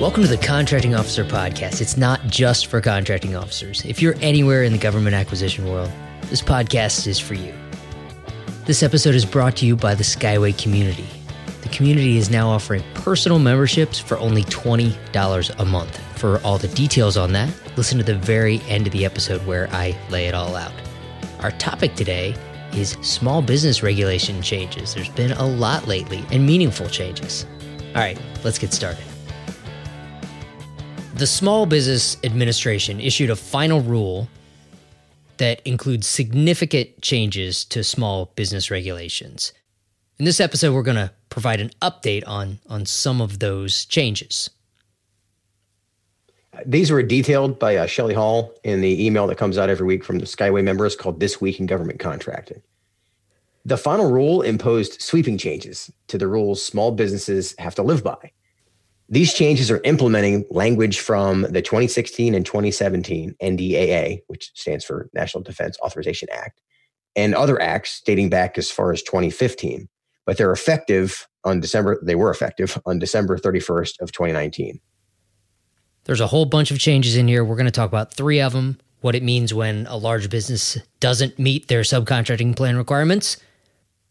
Welcome to the Contracting Officer Podcast. It's not just for contracting officers. If you're anywhere in the government acquisition world, this podcast is for you. This episode is brought to you by the Skyway community. The community is now offering personal memberships for only $20 a month. For all the details on that, listen to the very end of the episode where I lay it all out. Our topic today is small business regulation changes. There's been a lot lately and meaningful changes. All right, let's get started. The Small Business Administration issued a final rule that includes significant changes to small business regulations. In this episode, we're going to provide an update on, on some of those changes. These were detailed by uh, Shelley Hall in the email that comes out every week from the Skyway members called This Week in Government Contracting. The final rule imposed sweeping changes to the rules small businesses have to live by. These changes are implementing language from the 2016 and 2017 NDAA, which stands for National Defense Authorization Act, and other acts dating back as far as 2015. But they're effective on December, they were effective on December 31st of 2019. There's a whole bunch of changes in here. We're going to talk about three of them what it means when a large business doesn't meet their subcontracting plan requirements,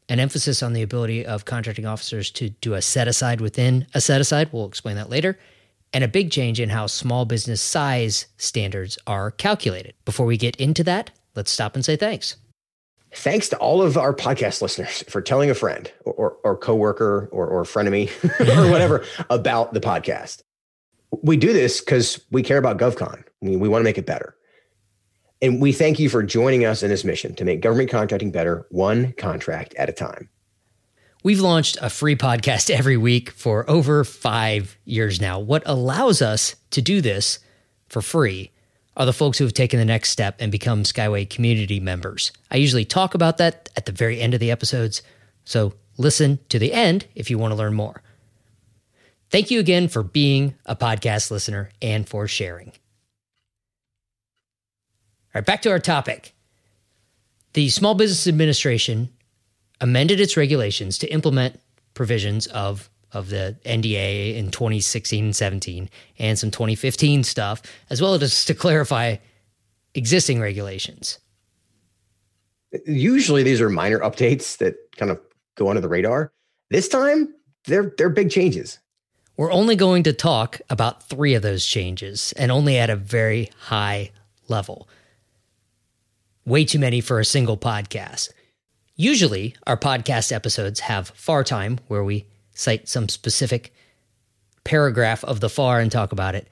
an emphasis on the ability of contracting officers to do a set aside within a set aside. We'll explain that later. And a big change in how small business size standards are calculated. Before we get into that, let's stop and say thanks. Thanks to all of our podcast listeners for telling a friend or, or, or coworker or, or frenemy or whatever about the podcast. We do this because we care about GovCon. I mean, we want to make it better. And we thank you for joining us in this mission to make government contracting better, one contract at a time. We've launched a free podcast every week for over five years now. What allows us to do this for free are the folks who have taken the next step and become Skyway community members. I usually talk about that at the very end of the episodes, so listen to the end if you want to learn more. Thank you again for being a podcast listener and for sharing. All right, back to our topic. The Small Business Administration amended its regulations to implement provisions of of the NDAA in 2016 and 17 and some 2015 stuff, as well as to clarify existing regulations. Usually these are minor updates that kind of go under the radar. This time, they're they're big changes. We're only going to talk about 3 of those changes and only at a very high level way too many for a single podcast. Usually, our podcast episodes have FAR time where we cite some specific paragraph of the FAR and talk about it.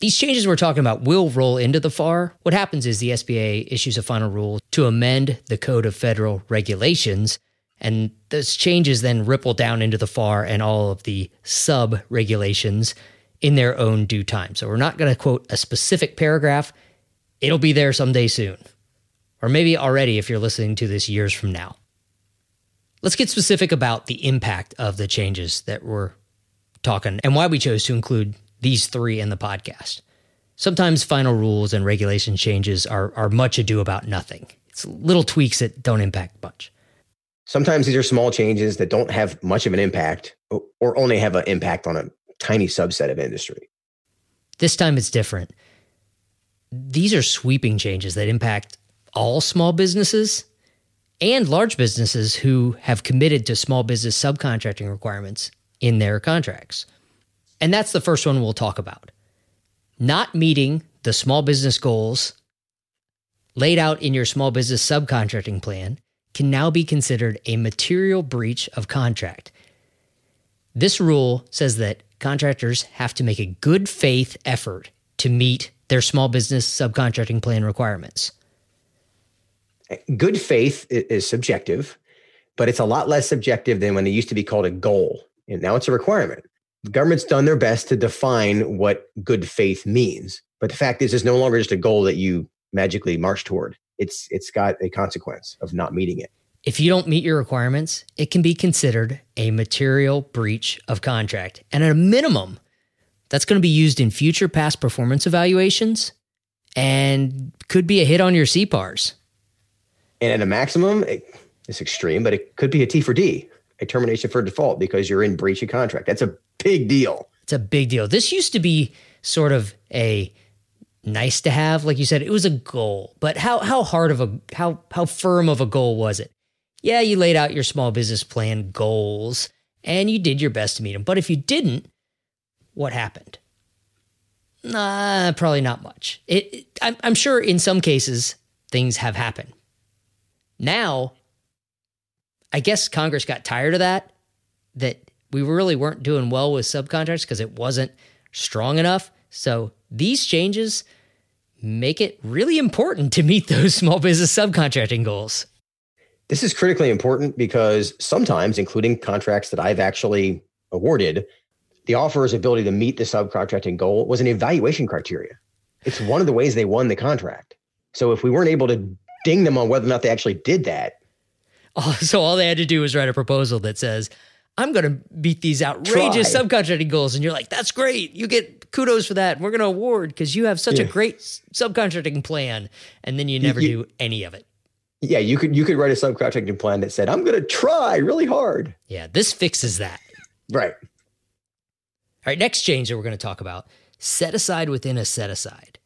These changes we're talking about will roll into the FAR. What happens is the SBA issues a final rule to amend the Code of Federal Regulations, and those changes then ripple down into the FAR and all of the sub regulations in their own due time. So we're not going to quote a specific paragraph It'll be there someday soon. Or maybe already if you're listening to this years from now. Let's get specific about the impact of the changes that we're talking and why we chose to include these three in the podcast. Sometimes final rules and regulation changes are, are much ado about nothing. It's little tweaks that don't impact much. Sometimes these are small changes that don't have much of an impact or only have an impact on a tiny subset of industry. This time it's different these are sweeping changes that impact all small businesses and large businesses who have committed to small business subcontracting requirements in their contracts. And that's the first one we'll talk about. Not meeting the small business goals laid out in your small business subcontracting plan can now be considered a material breach of contract. This rule says that contractors have to make a good faith effort to meet their small business subcontracting plan requirements. Good faith is subjective, but it's a lot less subjective than when it used to be called a goal. And now it's a requirement. The government's done their best to define what good faith means. But the fact is, it's no longer just a goal that you magically march toward. It's it's got a consequence of not meeting it. If you don't meet your requirements, it can be considered a material breach of contract. And at a minimum, that's going to be used in future past performance evaluations and could be a hit on your CPARs. And at a maximum, it's extreme, but it could be a T for D, a termination for default because you're in breach of contract. That's a big deal. It's a big deal. This used to be sort of a nice to have, like you said, it was a goal. But how how hard of a how how firm of a goal was it? Yeah, you laid out your small business plan goals and you did your best to meet them. But if you didn't, what happened? Probably not much. It, it I'm, I'm sure in some cases things have happened. Now, I guess Congress got tired of that, that we really weren't doing well with subcontracts because it wasn't strong enough. So these changes make it really important to meet those small business subcontracting goals. This is critically important because sometimes, including contracts that I've actually awarded, the offeror's ability to meet the subcontracting goal was an evaluation criteria. It's one of the ways they won the contract. So if we weren't able to ding them on whether or not they actually did that. So all they had to do was write a proposal that says, I'm going to beat these outrageous Try. subcontracting goals. And you're like, that's great. You get kudos for that. We're going to award because you have such yeah. a great subcontracting plan. And then you never you, do any of it. Yeah, you could you could write a subcontracting plan that said, I'm going to try really hard. Yeah, this fixes that. Right. Right, next change that we're going to talk about set aside within a set aside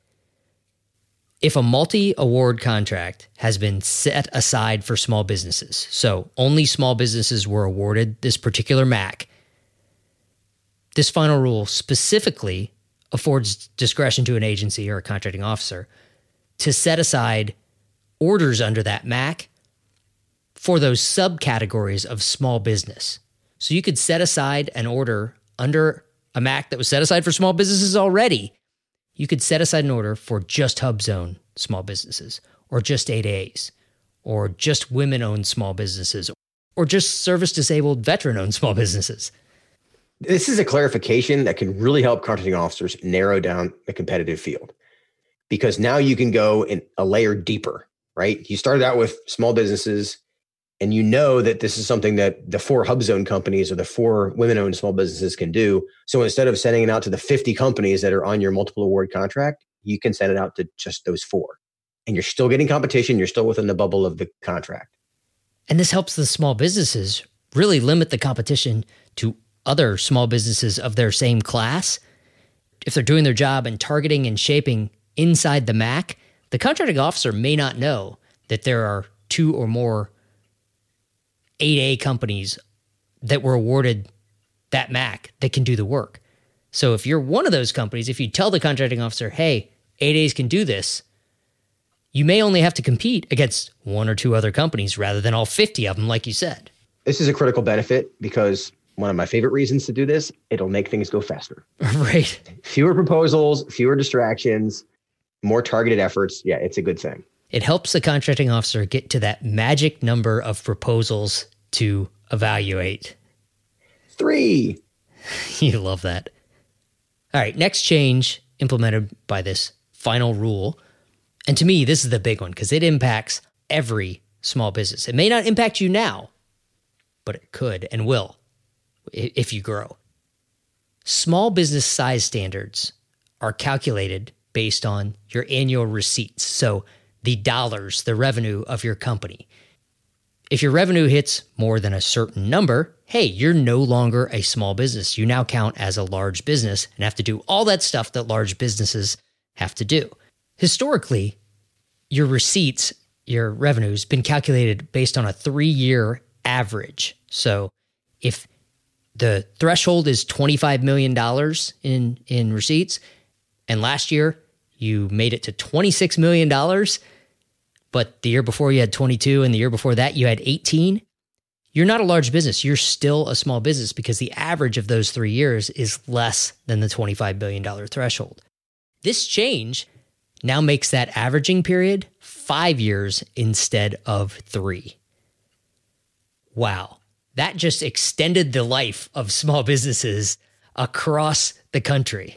if a multi award contract has been set aside for small businesses, so only small businesses were awarded this particular MAC, this final rule specifically affords discretion to an agency or a contracting officer to set aside orders under that MAC for those subcategories of small business. So you could set aside an order under a MAC that was set aside for small businesses already you could set aside an order for just HubZone small businesses, or just 8As, or just women owned small businesses, or just service disabled veteran owned small businesses. This is a clarification that can really help contracting officers narrow down the competitive field because now you can go in a layer deeper, right? You started out with small businesses and you know that this is something that the four hub zone companies or the four women owned small businesses can do. So instead of sending it out to the 50 companies that are on your multiple award contract, you can send it out to just those four. And you're still getting competition, you're still within the bubble of the contract. And this helps the small businesses really limit the competition to other small businesses of their same class. If they're doing their job and targeting and shaping inside the MAC, the contracting officer may not know that there are two or more 8A companies that were awarded that MAC that can do the work. So if you're one of those companies, if you tell the contracting officer, hey, 8As can do this, you may only have to compete against one or two other companies rather than all 50 of them, like you said. This is a critical benefit because one of my favorite reasons to do this, it'll make things go faster. right. Fewer proposals, fewer distractions, more targeted efforts. Yeah, it's a good thing. It helps the contracting officer get to that magic number of proposals to evaluate. Three. you love that. All right, next change implemented by this final rule. And to me, this is the big one because it impacts every small business. It may not impact you now, but it could and will if you grow. Small business size standards are calculated based on your annual receipts. So the dollars, the revenue of your company. If your revenue hits more than a certain number, hey, you're no longer a small business. You now count as a large business and have to do all that stuff that large businesses have to do. Historically, your receipts, your revenues, been calculated based on a three year average. So if the threshold is $25 million in, in receipts, and last year you made it to $26 million, but the year before you had 22 and the year before that you had 18, you're not a large business. You're still a small business because the average of those three years is less than the $25 billion threshold. This change now makes that averaging period five years instead of three. Wow. That just extended the life of small businesses across the country.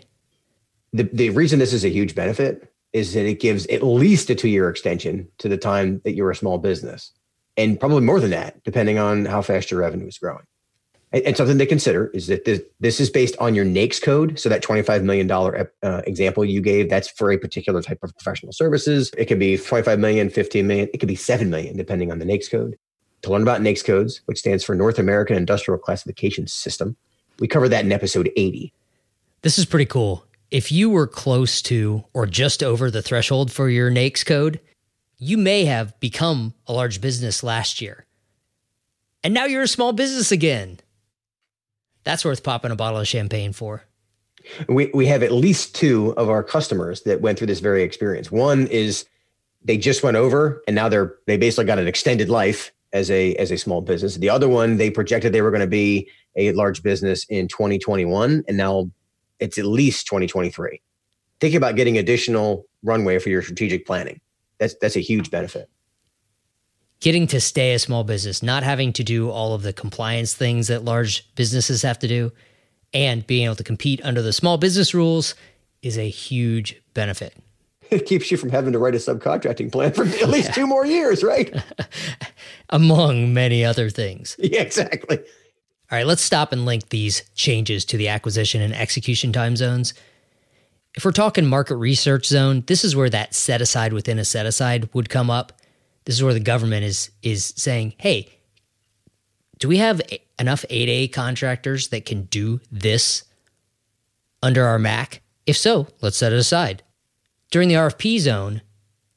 The, the reason this is a huge benefit is that it gives at least a two year extension to the time that you're a small business, and probably more than that, depending on how fast your revenue is growing. And, and something to consider is that this, this is based on your NAICS code. So that $25 million uh, example you gave, that's for a particular type of professional services. It could be 25 million, 15 million, it could be 7 million, depending on the NAICS code. To learn about NAICS codes, which stands for North American Industrial Classification System, we cover that in episode 80. This is pretty cool. If you were close to or just over the threshold for your NAICS code, you may have become a large business last year. And now you're a small business again. That's worth popping a bottle of champagne for. We, we have at least two of our customers that went through this very experience. One is they just went over and now they're they basically got an extended life as a as a small business. The other one they projected they were going to be a large business in 2021 and now it's at least 2023. Think about getting additional runway for your strategic planning. That's that's a huge benefit. Getting to stay a small business, not having to do all of the compliance things that large businesses have to do, and being able to compete under the small business rules is a huge benefit. It keeps you from having to write a subcontracting plan for at least yeah. two more years, right? Among many other things. Yeah, exactly. All right, let's stop and link these changes to the acquisition and execution time zones. If we're talking market research zone, this is where that set aside within a set aside would come up. This is where the government is is saying, "Hey, do we have enough 8A contractors that can do this under our MAC? If so, let's set it aside." During the RFP zone,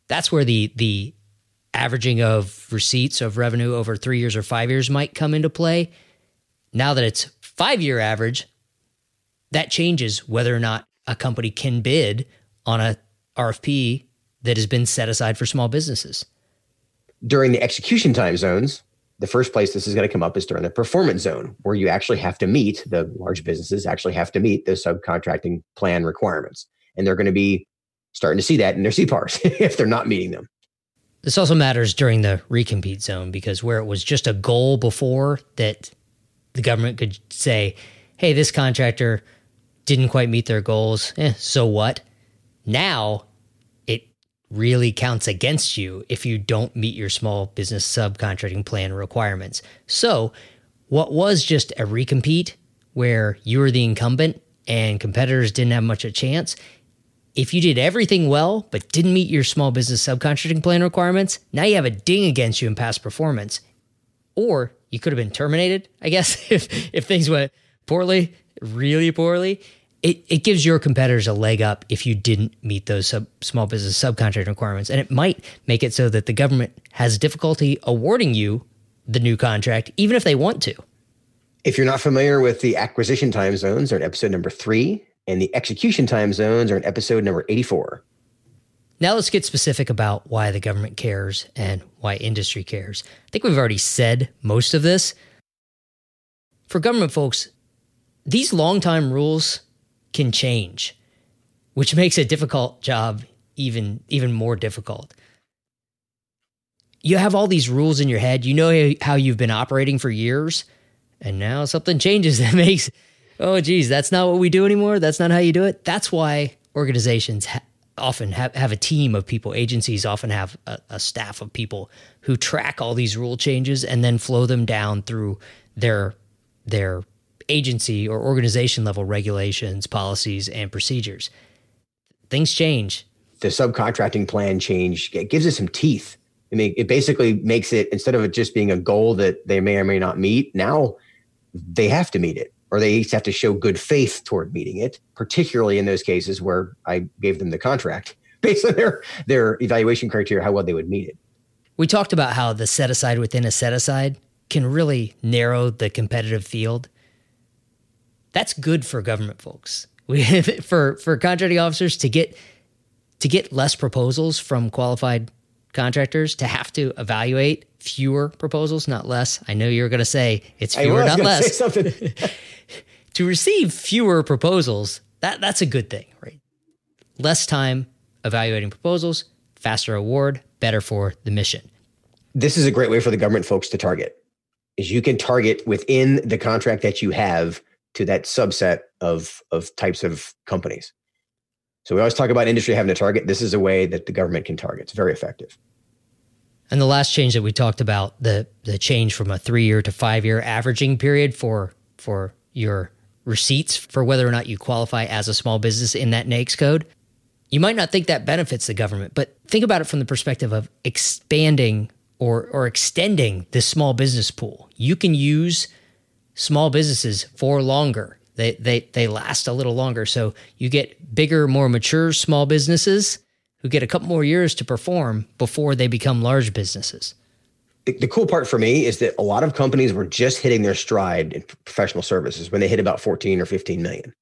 that's where the the averaging of receipts of revenue over 3 years or 5 years might come into play now that it's five year average, that changes whether or not a company can bid on a RFP that has been set aside for small businesses. During the execution time zones, the first place this is going to come up is during the performance zone, where you actually have to meet the large businesses actually have to meet the subcontracting plan requirements. And they're going to be starting to see that in their CPARs if they're not meeting them. This also matters during the recompete zone because where it was just a goal before that the government could say, hey, this contractor didn't quite meet their goals. Eh, so what? Now it really counts against you if you don't meet your small business subcontracting plan requirements. So, what was just a recompete where you were the incumbent and competitors didn't have much of a chance, if you did everything well but didn't meet your small business subcontracting plan requirements, now you have a ding against you in past performance. Or you could have been terminated, I guess, if if things went poorly, really poorly. It, it gives your competitors a leg up if you didn't meet those sub, small business subcontract requirements. And it might make it so that the government has difficulty awarding you the new contract, even if they want to. If you're not familiar with the acquisition time zones, are in episode number three, and the execution time zones are in episode number 84. Now let's get specific about why the government cares and why industry cares. I think we've already said most of this. For government folks, these long time rules can change, which makes a difficult job even even more difficult. You have all these rules in your head. You know how you've been operating for years, and now something changes that makes oh geez, that's not what we do anymore. That's not how you do it. That's why organizations ha- often have, have a team of people. Agencies often have a, a staff of people who track all these rule changes and then flow them down through their their agency or organization level regulations, policies, and procedures. Things change. The subcontracting plan change it gives it some teeth. I mean, it basically makes it instead of it just being a goal that they may or may not meet, now they have to meet it or they have to show good faith toward meeting it, particularly in those cases where I gave them the contract based on their their evaluation criteria, how well they would meet it. We talked about how the set aside within a set aside can really narrow the competitive field. That's good for government folks. We for for contracting officers to get to get less proposals from qualified contractors to have to evaluate fewer proposals, not less. I know you're going to say it's fewer, not less. to receive fewer proposals, that that's a good thing, right? Less time evaluating proposals, faster award, better for the mission. This is a great way for the government folks to target. Is you can target within the contract that you have to that subset of of types of companies. So we always talk about industry having a target. This is a way that the government can target. It's very effective. And the last change that we talked about, the the change from a three year to five year averaging period for for your receipts for whether or not you qualify as a small business in that NAICS code. You might not think that benefits the government, but think about it from the perspective of expanding or or extending this small business pool. You can use small businesses for longer They, they, they last a little longer. So you get bigger, more mature small businesses who get a couple more years to perform before they become large businesses. The, cool part for me is that a lot of companies were just hitting their stride in professional services when they hit about 14 or 15 million.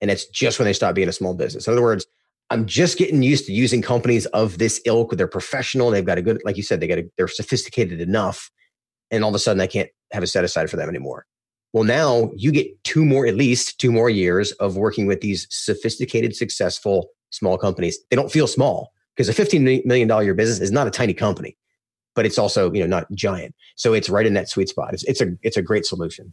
And it's just when they stop being a small business. In other words, I'm just getting used to using companies of this ilk. They're professional. They've got a good, like you said, they got a, they're sophisticated enough. And all of a sudden I can't have a set aside for them anymore. Well, now you get two more, at least two more years of working with these sophisticated, successful small companies. They don't feel small because a $15 million year business is not a tiny company, but it's also, you know, not giant. So it's right in that sweet spot. It's, it's a, it's a great solution.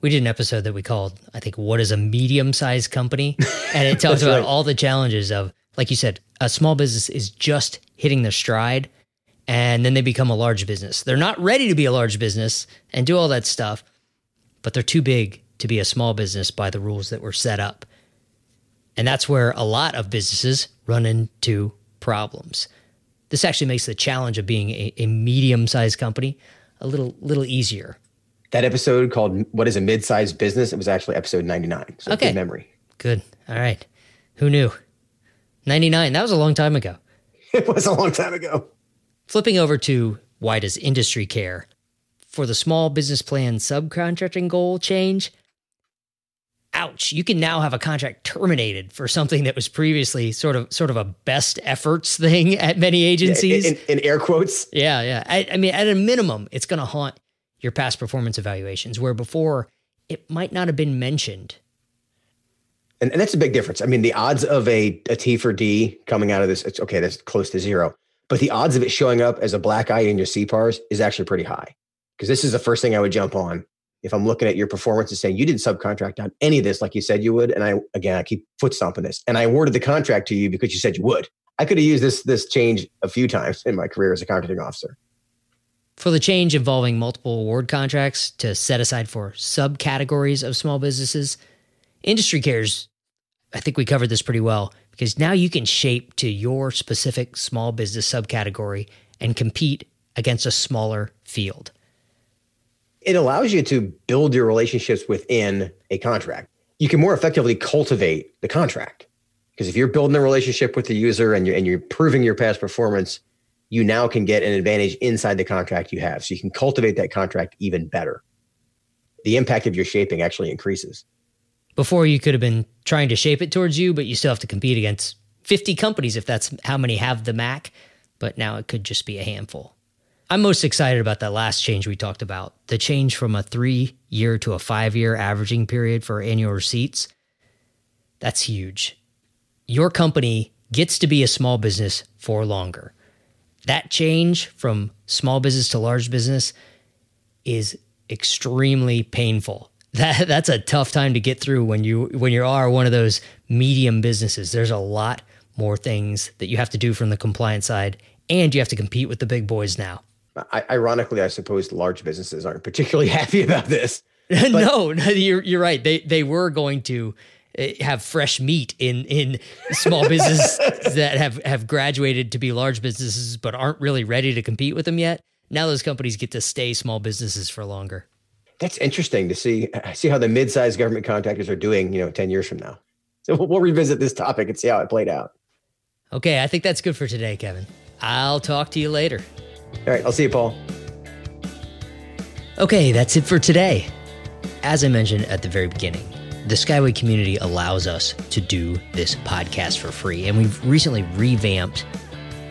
We did an episode that we called, I think, What is a Medium Sized Company? And it tells about right. all the challenges of, like you said, a small business is just hitting their stride and then they become a large business. They're not ready to be a large business and do all that stuff, but they're too big to be a small business by the rules that were set up. And that's where a lot of businesses run into problems. This actually makes the challenge of being a, a medium sized company a little little easier. That episode called What is a Mid-Sized Business? It was actually episode 99. So okay. good memory. Good. All right. Who knew? 99. That was a long time ago. It was a long time ago. Flipping over to why does industry care? For the small business plan subcontracting goal change, ouch, you can now have a contract terminated for something that was previously sort of sort of a best efforts thing at many agencies. Yeah, in, in, air quotes. Yeah, yeah. I, I mean, at a minimum, it's going to haunt your past performance evaluations, where before it might not have been mentioned. And, and that's a big difference. I mean, the odds of a, a T for D coming out of this, it's okay, that's close to zero. But the odds of it showing up as a black eye in your CPARs is actually pretty high. Because this is the first thing I would jump on if I'm looking at your performance and saying you didn't subcontract on any of this like you said you would. And I again I keep foot stomping this. And I awarded the contract to you because you said you would. I could have used this this change a few times in my career as a contracting officer. For the change involving multiple award contracts to set aside for subcategories of small businesses, industry cares, I think we covered this pretty well because now you can shape to your specific small business subcategory and compete against a smaller field. It allows you to build your relationships within a contract. You can more effectively cultivate the contract because if you're building a relationship with the user and you're, and you're proving your past performance, you now can get an advantage inside the contract you have. So you can cultivate that contract even better. The impact of your shaping actually increases. Before you could have been trying to shape it towards you, but you still have to compete against 50 companies if that's how many have the MAC. But now it could just be a handful. I'm most excited about that last change we talked about the change from a three year to a five year averaging period for annual receipts. That's huge. Your company gets to be a small business for longer that change from small business to large business is extremely painful. That that's a tough time to get through when you when you are one of those medium businesses. There's a lot more things that you have to do from the compliance side and you have to compete with the big boys now. I, ironically, I suppose large businesses aren't particularly happy about this. no, no, you're you're right. They they were going to Eh, have fresh meat in in small businesses that have have graduated to be large businesses but aren't really ready to compete with them yet. Now those companies get to stay small businesses for longer. That's interesting to see see how the mid-sized government contractors are doing, you know, 10 years from now. So we'll, we'll revisit this topic and see how it played out. Okay, I think that's good for today, Kevin. I'll talk to you later. All right, I'll see you, Paul. Okay, that's it for today. As I mentioned at the very beginning, the Skyway community allows us to do this podcast for free. And we've recently revamped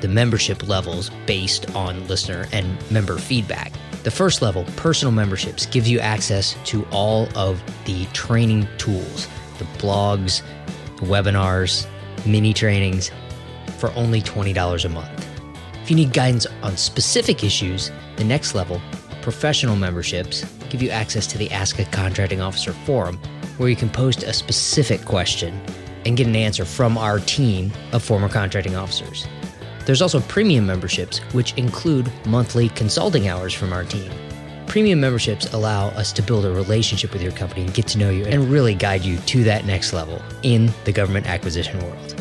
the membership levels based on listener and member feedback. The first level, personal memberships, gives you access to all of the training tools, the blogs, the webinars, mini trainings for only $20 a month. If you need guidance on specific issues, the next level, professional memberships, give you access to the Ask a Contracting Officer forum where you can post a specific question and get an answer from our team of former contracting officers. There's also premium memberships, which include monthly consulting hours from our team. Premium memberships allow us to build a relationship with your company and get to know you and really guide you to that next level in the government acquisition world.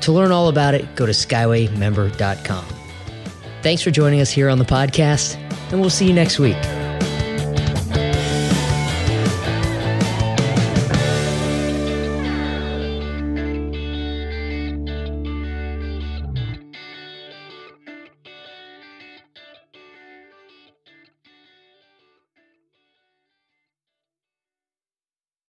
To learn all about it, go to skywaymember.com. Thanks for joining us here on the podcast, and we'll see you next week.